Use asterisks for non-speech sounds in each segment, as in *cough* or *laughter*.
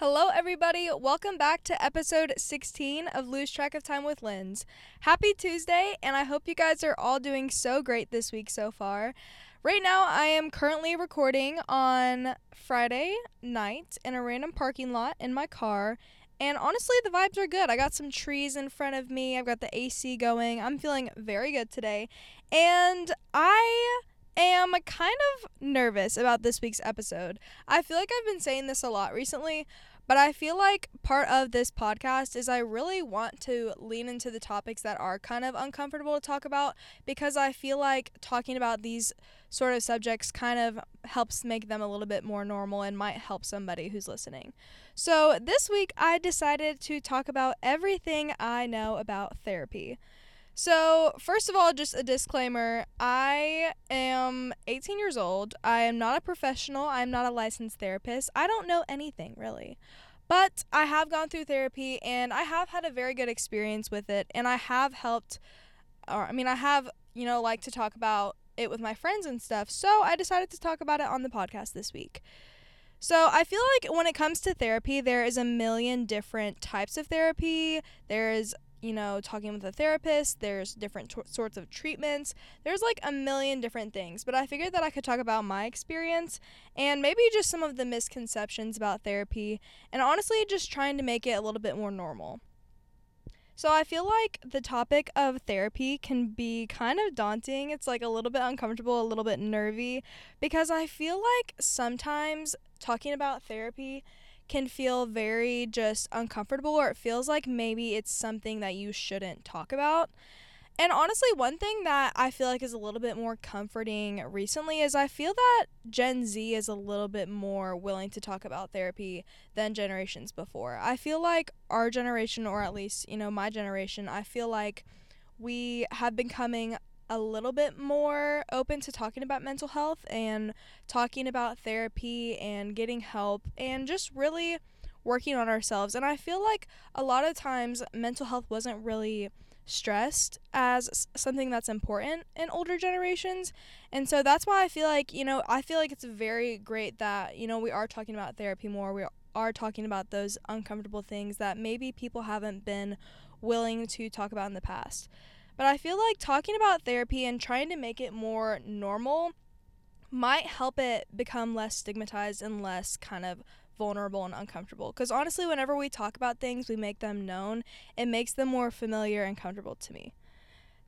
Hello, everybody. Welcome back to episode 16 of Lose Track of Time with Linds. Happy Tuesday, and I hope you guys are all doing so great this week so far. Right now, I am currently recording on Friday night in a random parking lot in my car. And honestly, the vibes are good. I got some trees in front of me. I've got the AC going. I'm feeling very good today. And I am kind of nervous about this week's episode. I feel like I've been saying this a lot recently, but I feel like part of this podcast is I really want to lean into the topics that are kind of uncomfortable to talk about because I feel like talking about these sort of subjects kind of helps make them a little bit more normal and might help somebody who's listening. So, this week I decided to talk about everything I know about therapy. So, first of all, just a disclaimer I am 18 years old. I am not a professional. I am not a licensed therapist. I don't know anything really. But I have gone through therapy and I have had a very good experience with it. And I have helped, or I mean, I have, you know, like to talk about it with my friends and stuff. So I decided to talk about it on the podcast this week. So, I feel like when it comes to therapy, there is a million different types of therapy. There's you know, talking with a therapist, there's different t- sorts of treatments. There's like a million different things, but I figured that I could talk about my experience and maybe just some of the misconceptions about therapy and honestly just trying to make it a little bit more normal. So I feel like the topic of therapy can be kind of daunting. It's like a little bit uncomfortable, a little bit nervy because I feel like sometimes talking about therapy can feel very just uncomfortable or it feels like maybe it's something that you shouldn't talk about. And honestly, one thing that I feel like is a little bit more comforting recently is I feel that Gen Z is a little bit more willing to talk about therapy than generations before. I feel like our generation, or at least, you know, my generation, I feel like we have been coming a little bit more open to talking about mental health and talking about therapy and getting help and just really working on ourselves. And I feel like a lot of times mental health wasn't really stressed as something that's important in older generations. And so that's why I feel like, you know, I feel like it's very great that, you know, we are talking about therapy more. We are talking about those uncomfortable things that maybe people haven't been willing to talk about in the past. But I feel like talking about therapy and trying to make it more normal might help it become less stigmatized and less kind of vulnerable and uncomfortable. Because honestly, whenever we talk about things, we make them known, it makes them more familiar and comfortable to me.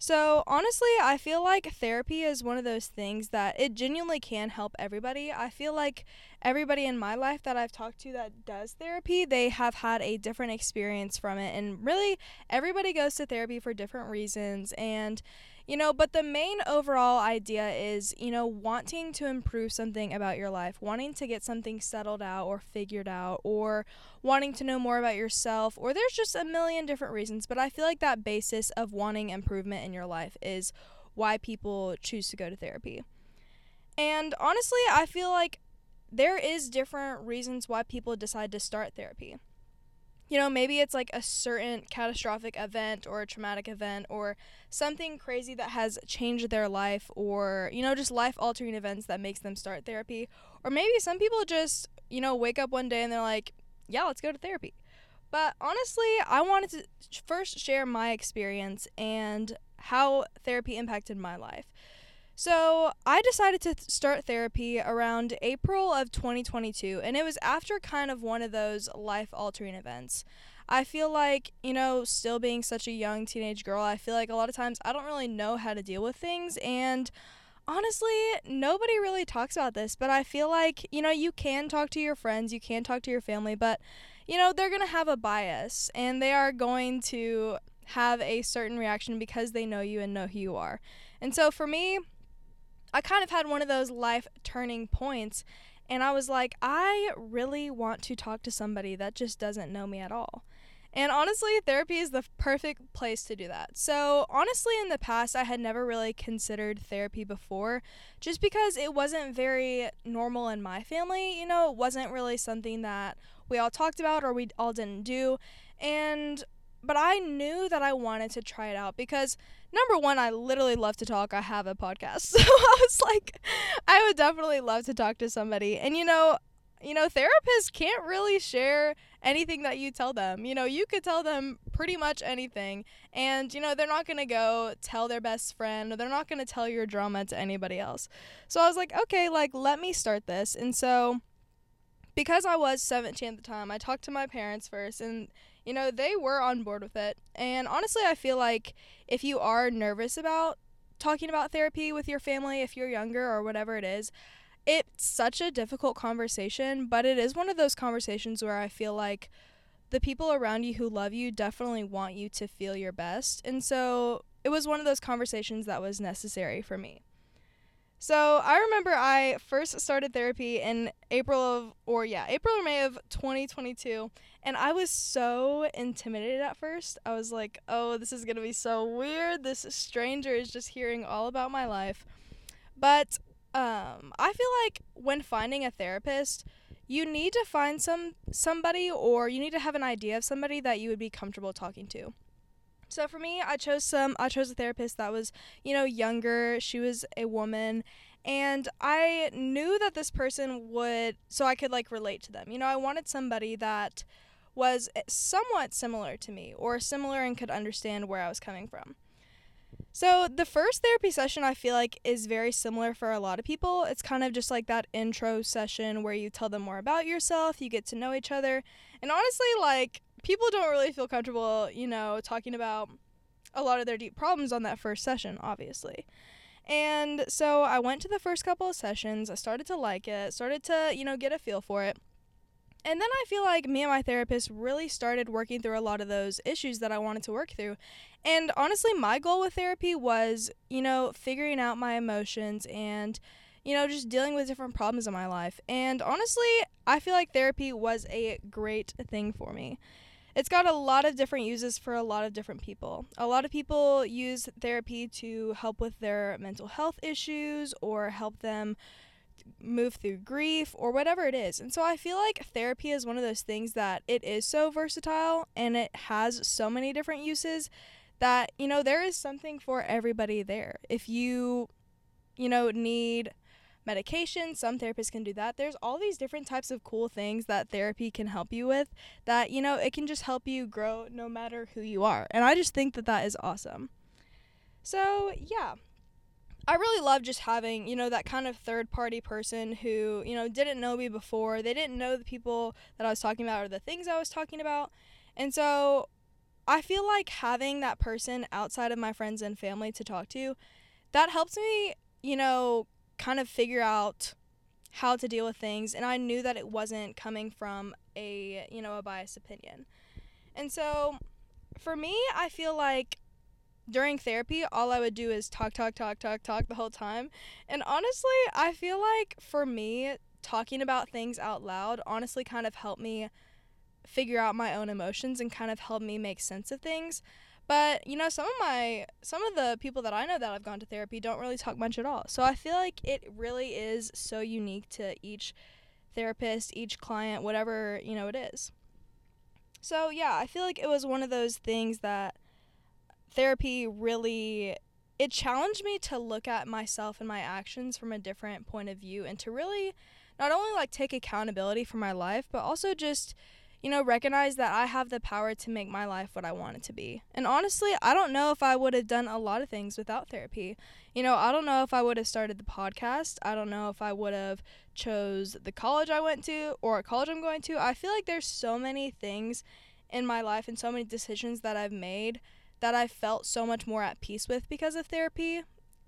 So, honestly, I feel like therapy is one of those things that it genuinely can help everybody. I feel like everybody in my life that I've talked to that does therapy, they have had a different experience from it. And really, everybody goes to therapy for different reasons. And you know, but the main overall idea is, you know, wanting to improve something about your life, wanting to get something settled out or figured out, or wanting to know more about yourself, or there's just a million different reasons. But I feel like that basis of wanting improvement in your life is why people choose to go to therapy. And honestly, I feel like there is different reasons why people decide to start therapy you know, maybe it's like a certain catastrophic event or a traumatic event or something crazy that has changed their life or, you know, just life altering events that makes them start therapy. Or maybe some people just, you know, wake up one day and they're like, yeah, let's go to therapy. But honestly, I wanted to first share my experience and how therapy impacted my life. So, I decided to start therapy around April of 2022, and it was after kind of one of those life altering events. I feel like, you know, still being such a young teenage girl, I feel like a lot of times I don't really know how to deal with things, and honestly, nobody really talks about this, but I feel like, you know, you can talk to your friends, you can talk to your family, but, you know, they're going to have a bias, and they are going to have a certain reaction because they know you and know who you are. And so for me, I kind of had one of those life turning points and I was like, I really want to talk to somebody that just doesn't know me at all. And honestly, therapy is the perfect place to do that. So, honestly, in the past, I had never really considered therapy before just because it wasn't very normal in my family. You know, it wasn't really something that we all talked about or we all didn't do. And but I knew that I wanted to try it out because number one, I literally love to talk. I have a podcast. *laughs* So I was like, I would definitely love to talk to somebody. And you know, you know, therapists can't really share anything that you tell them. You know, you could tell them pretty much anything, and, you know, they're not to go tell their best friend or they're not to tell your drama to anybody else. So I was like, okay, like, let me start this. And so, because I was 17 at the time, I talked to my parents first, and, you know, they were on board with it. And honestly, I feel like if you are nervous about talking about therapy with your family, if you're younger or whatever it is, it's such a difficult conversation, but it is one of those conversations where I feel like the people around you who love you definitely want you to feel your best. And so it was one of those conversations that was necessary for me. So I remember I first started therapy in April of, or yeah, April or May of 2022. And I was so intimidated at first. I was like, oh, this is going to be so weird. This stranger is just hearing all about my life. But um, I feel like when finding a therapist, you need to find some somebody or you need to have an idea of somebody that you would be comfortable talking to. So for me, I chose some I chose a therapist that was, you know, younger. She was a woman and I knew that this person would so I could like relate to them. You know, I wanted somebody that was eh, somewhat similar to me or similar and could understand where I was coming from. So, the first therapy session I feel like is very similar for a lot of people. It's kind of just like that intro session where you tell them more about yourself, you get to know each other. And honestly, like, people don't really feel comfortable, you know, talking about a lot of their deep problems on that first session, obviously. And so I went to the first couple of sessions. I started to like it, started to, you know, get a feel for it. And then I feel like me and my therapist really started working through a lot of those issues that I wanted to work through. And honestly, my goal with therapy was, you know, figuring out my emotions and, you know, just dealing with different problems in my life. And honestly, I feel like therapy was a great thing for me. It's got a lot of different uses for a lot of different people. A lot of people use therapy to help with their mental health issues or help them move through grief or whatever it is. And so I feel like therapy is one of those things that it is so versatile and it has so many different uses that, you know, there is something for everybody there. If you, you know, need medication, some therapists can do that. There's all these different types of cool things that therapy can help you with that, you know, it can just help you grow no matter who you are. And I just think that that is awesome. So, yeah, I really love just having, you know, that kind of third party person who, you know, didn't know me before. They didn't know the people that I was talking about or the things I was talking about. And so I feel like having that person outside of my friends and family to talk to, that helps me, you know, kind of figure out how to deal with things and I knew that it wasn't coming from a, you know, a biased opinion. And so for me, I feel like during therapy, all I would do is talk, talk, talk, talk, talk the whole time. And honestly, I feel like for me, talking about things out loud honestly kind of helped me figure out my own emotions and kind of helped me make sense of things. But, you know, some of my some of the people that I know that I've gone to therapy don't really talk much at all. So I feel like it really is so unique to each therapist, each client, whatever, you know, it is. So, yeah, I feel like it was one of those things that therapy really it challenged me to look at myself and my actions from a different point of view and to really not only like take accountability for my life but also just you know recognize that I have the power to make my life what I want it to be. And honestly, I don't know if I would have done a lot of things without therapy. You know, I don't know if I would have started the podcast. I don't know if I would have chose the college I went to or a college I'm going to. I feel like there's so many things in my life and so many decisions that I've made that I felt so much more at peace with because of therapy.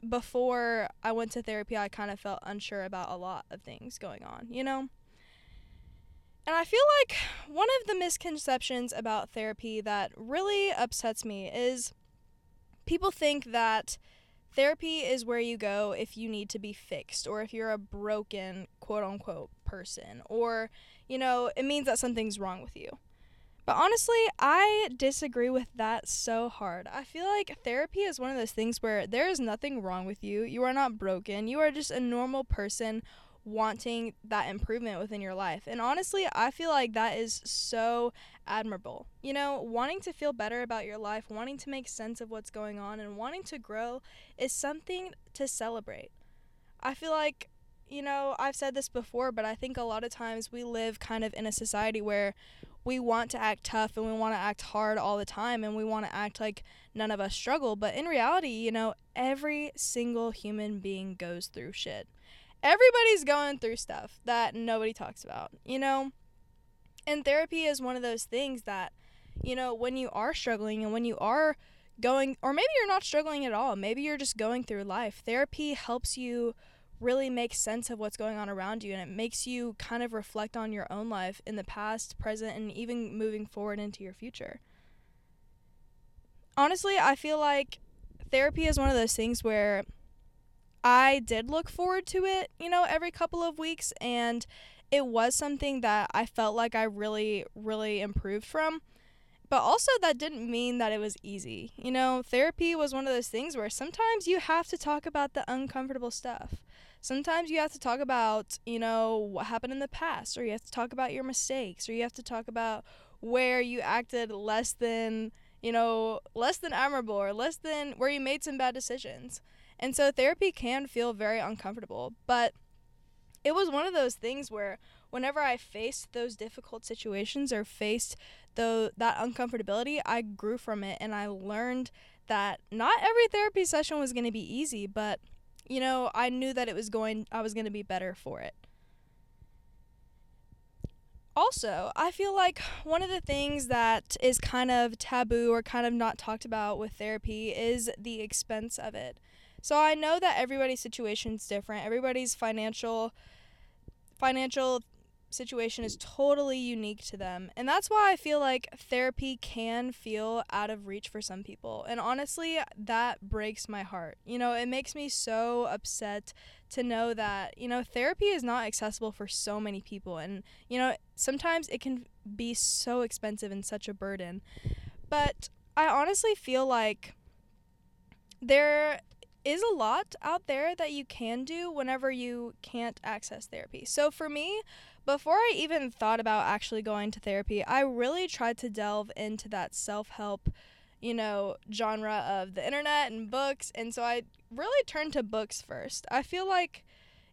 Before I went to therapy, I kind of felt unsure about a lot of things going on, you know? And I feel like one of the misconceptions about therapy that really upsets me is people think that therapy is where you go if you need to be fixed or if you're a broken quote unquote person or, you know, it means that something's wrong with you. But honestly, I disagree with that so hard. I feel like therapy is one of those things where there is nothing wrong with you. You are not broken. You are just a normal person wanting that improvement within your life. And honestly, I feel like that is so admirable. You know, wanting to feel better about your life, wanting to make sense of what's going on, and wanting to grow is something to celebrate. I feel like you know, I've said this before, but I think a lot of times we live kind of in a society where we want to act tough and we want to act hard all the time and we want to act like none of us struggle. But in reality, you know, every single human being goes through shit. Everybody's going through stuff that nobody talks about, you know? And therapy is one of those things that, you know, when you are struggling and when you are going, or maybe you're not struggling at all, maybe you're just going through life, therapy helps you really make sense of what's going on around you and it makes you kind of reflect on your own life in the past, present, and even moving forward into your future. Honestly, I feel like therapy is one of those things where I did look forward to it, you know, every couple of weeks and it was something that I felt like I really, really improved from. But also, that didn't mean that it was easy. You know, therapy was one of those things where sometimes you have to talk about the uncomfortable stuff. Sometimes you have to talk about, you know, what happened in the past, or you have to talk about your mistakes, or you have to talk about where you acted less than, you know, less than admirable, or less than where you made some bad decisions. And so therapy can feel very uncomfortable, but it was one of those things where whenever I faced those difficult situations or faced the that uncomfortability, I grew from it and I learned that not every therapy session was going to be easy, but you know, I knew that it was going I was going to be better for it. Also, I feel like one of the things that is kind of taboo or kind of not talked about with therapy is the expense of it. So I know that everybody's situation is different. Everybody's financial financial situation is totally unique to them. And that's why I feel like therapy can feel out of reach for some people. And honestly, that breaks my heart. You know, it makes me so upset to know that, you know, therapy is not accessible for so many people. And, you know, sometimes it can be so expensive and such a burden. But I honestly feel like there is a lot out there that you can do whenever you can't access therapy. So for me, before I even thought about actually going to therapy, I really tried to delve into that self help, you know, genre of the internet and books. And so I really turned to books first. I feel like,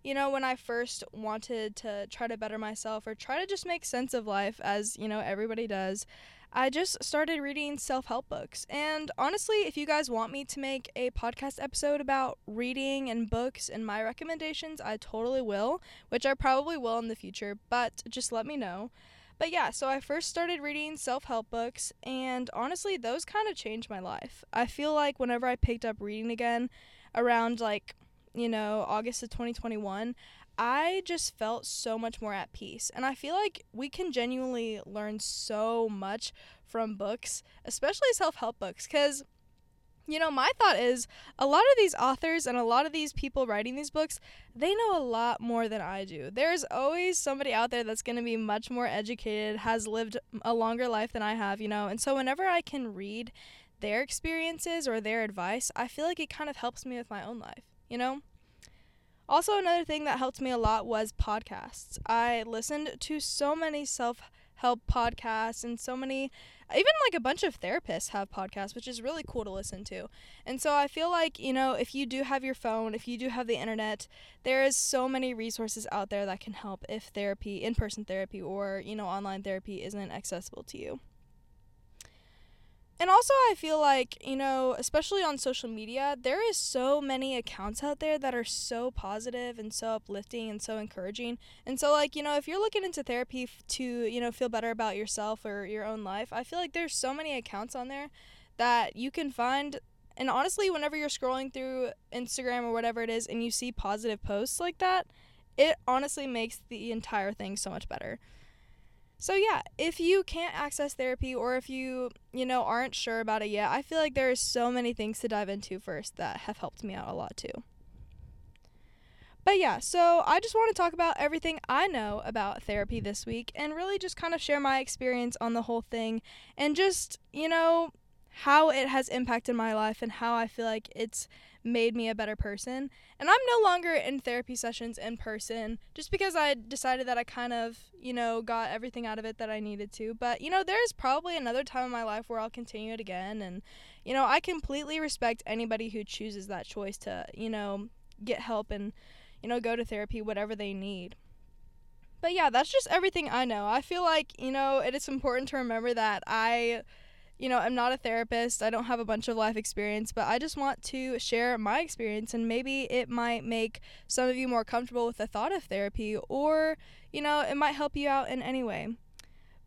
you know, when I first wanted to try to better myself or try to just make sense of life, as, you know, everybody does, I just started reading self help books. And honestly, if you guys want me to make a podcast episode about reading and books and my recommendations, I totally will, which I probably will in the future, but just let me know. But yeah, so I first started reading self help books, and honestly, those kind of changed my life. I feel like whenever I picked up reading again around like, you know, August of 2021, I just felt so much more at peace. And I feel like we can genuinely learn so much from books, especially self help books, because, you know, my thought is a lot of these authors and a lot of these people writing these books, they know a lot more than I do. There's always somebody out there that's going to be much more educated, has lived a longer life than I have, you know. And so whenever I can read their experiences or their advice, I feel like it kind of helps me with my own life, you know? Also, another thing that helped me a lot was podcasts. I listened to so many self help podcasts and so many even like a bunch of therapists have podcasts which is really cool to listen to and so i feel like you know if you do have your phone if you do have the internet there is so many resources out there that can help if therapy in-person therapy or you know online therapy isn't accessible to you and also, I feel like, you know, especially on social media, there is so many accounts out there that are so positive and so uplifting and so encouraging. And so, like, you know, if you're looking into therapy f- to, you know, feel better about yourself or your own life, I feel like there's so many accounts on there that you can find. And honestly, whenever you're scrolling through Instagram or whatever it is and you see positive posts like that, it honestly makes the entire thing so much better. So yeah, if you can't access therapy or if you, you know, aren't sure about it yet, I feel like there are so many things to dive into first that have helped me out a lot too. But yeah, so I just want to talk about everything I know about therapy this week and really just kind of share my experience on the whole thing and just, you know, how it has impacted my life and how I feel like it's made me a better person. And I'm no longer in therapy sessions in person just because I decided that I kind of, you know, got everything out of it that I needed to. But, you know, there's probably another time in my life where I'll continue it again. And, you know, I completely respect anybody who chooses that choice to, you know, get help and, you know, go to therapy, whatever they need. But yeah, that's just everything I know. I feel like, you know, it is important to remember that I you know, I'm not a therapist. I don't have a bunch of life experience, but I just want to share my experience and maybe it might make some of you more comfortable with the thought of therapy or, you know, it might help you out in any way.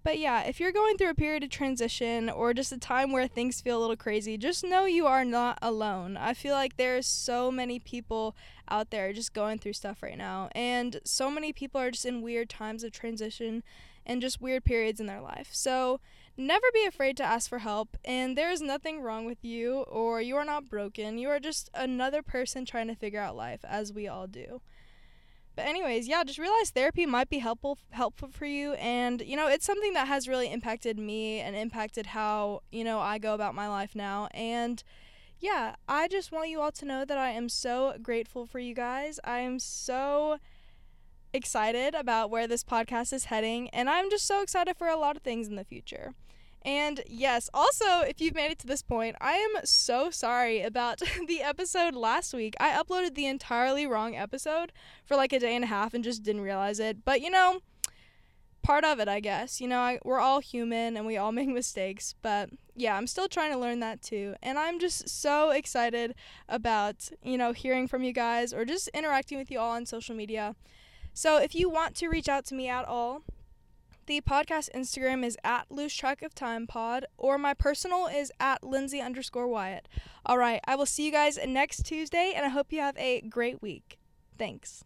But yeah, if you're going through a period of transition or just a time where things feel a little crazy, just know you are not alone. I feel like there's so many people out there just going through stuff right now, and so many people are just in weird times of transition and just weird periods in their life. So, never be afraid to ask for help, and there is nothing wrong with you, or you are not broken. You are just another person trying to figure out life, as we all do. But anyways, yeah, just realize therapy might be helpful helpful for you and you know, it's something that has really impacted me and impacted how, you know, I go about my life now and yeah, I just want you all to know that I am so grateful for you guys. I am so excited about where this podcast is heading, and I'm just so excited for a lot of things in the future. And yes, also, if you've made it to this point, I am so sorry about *laughs* the episode last week. I uploaded the entirely wrong episode for like a day and a half and just didn't realize it. But you know, part of it, I guess. You know, I, we're all human and we all *laughs* make mistakes. But yeah, I'm still trying to learn that too. And I'm just so excited about, you know, hearing from you guys or just interacting with you all on social media. So if you want to reach out to me at all, the podcast Instagram is at lose track of time pod, or my personal is at Lindsay underscore Wyatt. All right, I will see you guys next Tuesday, and I hope you have a great week. Thanks.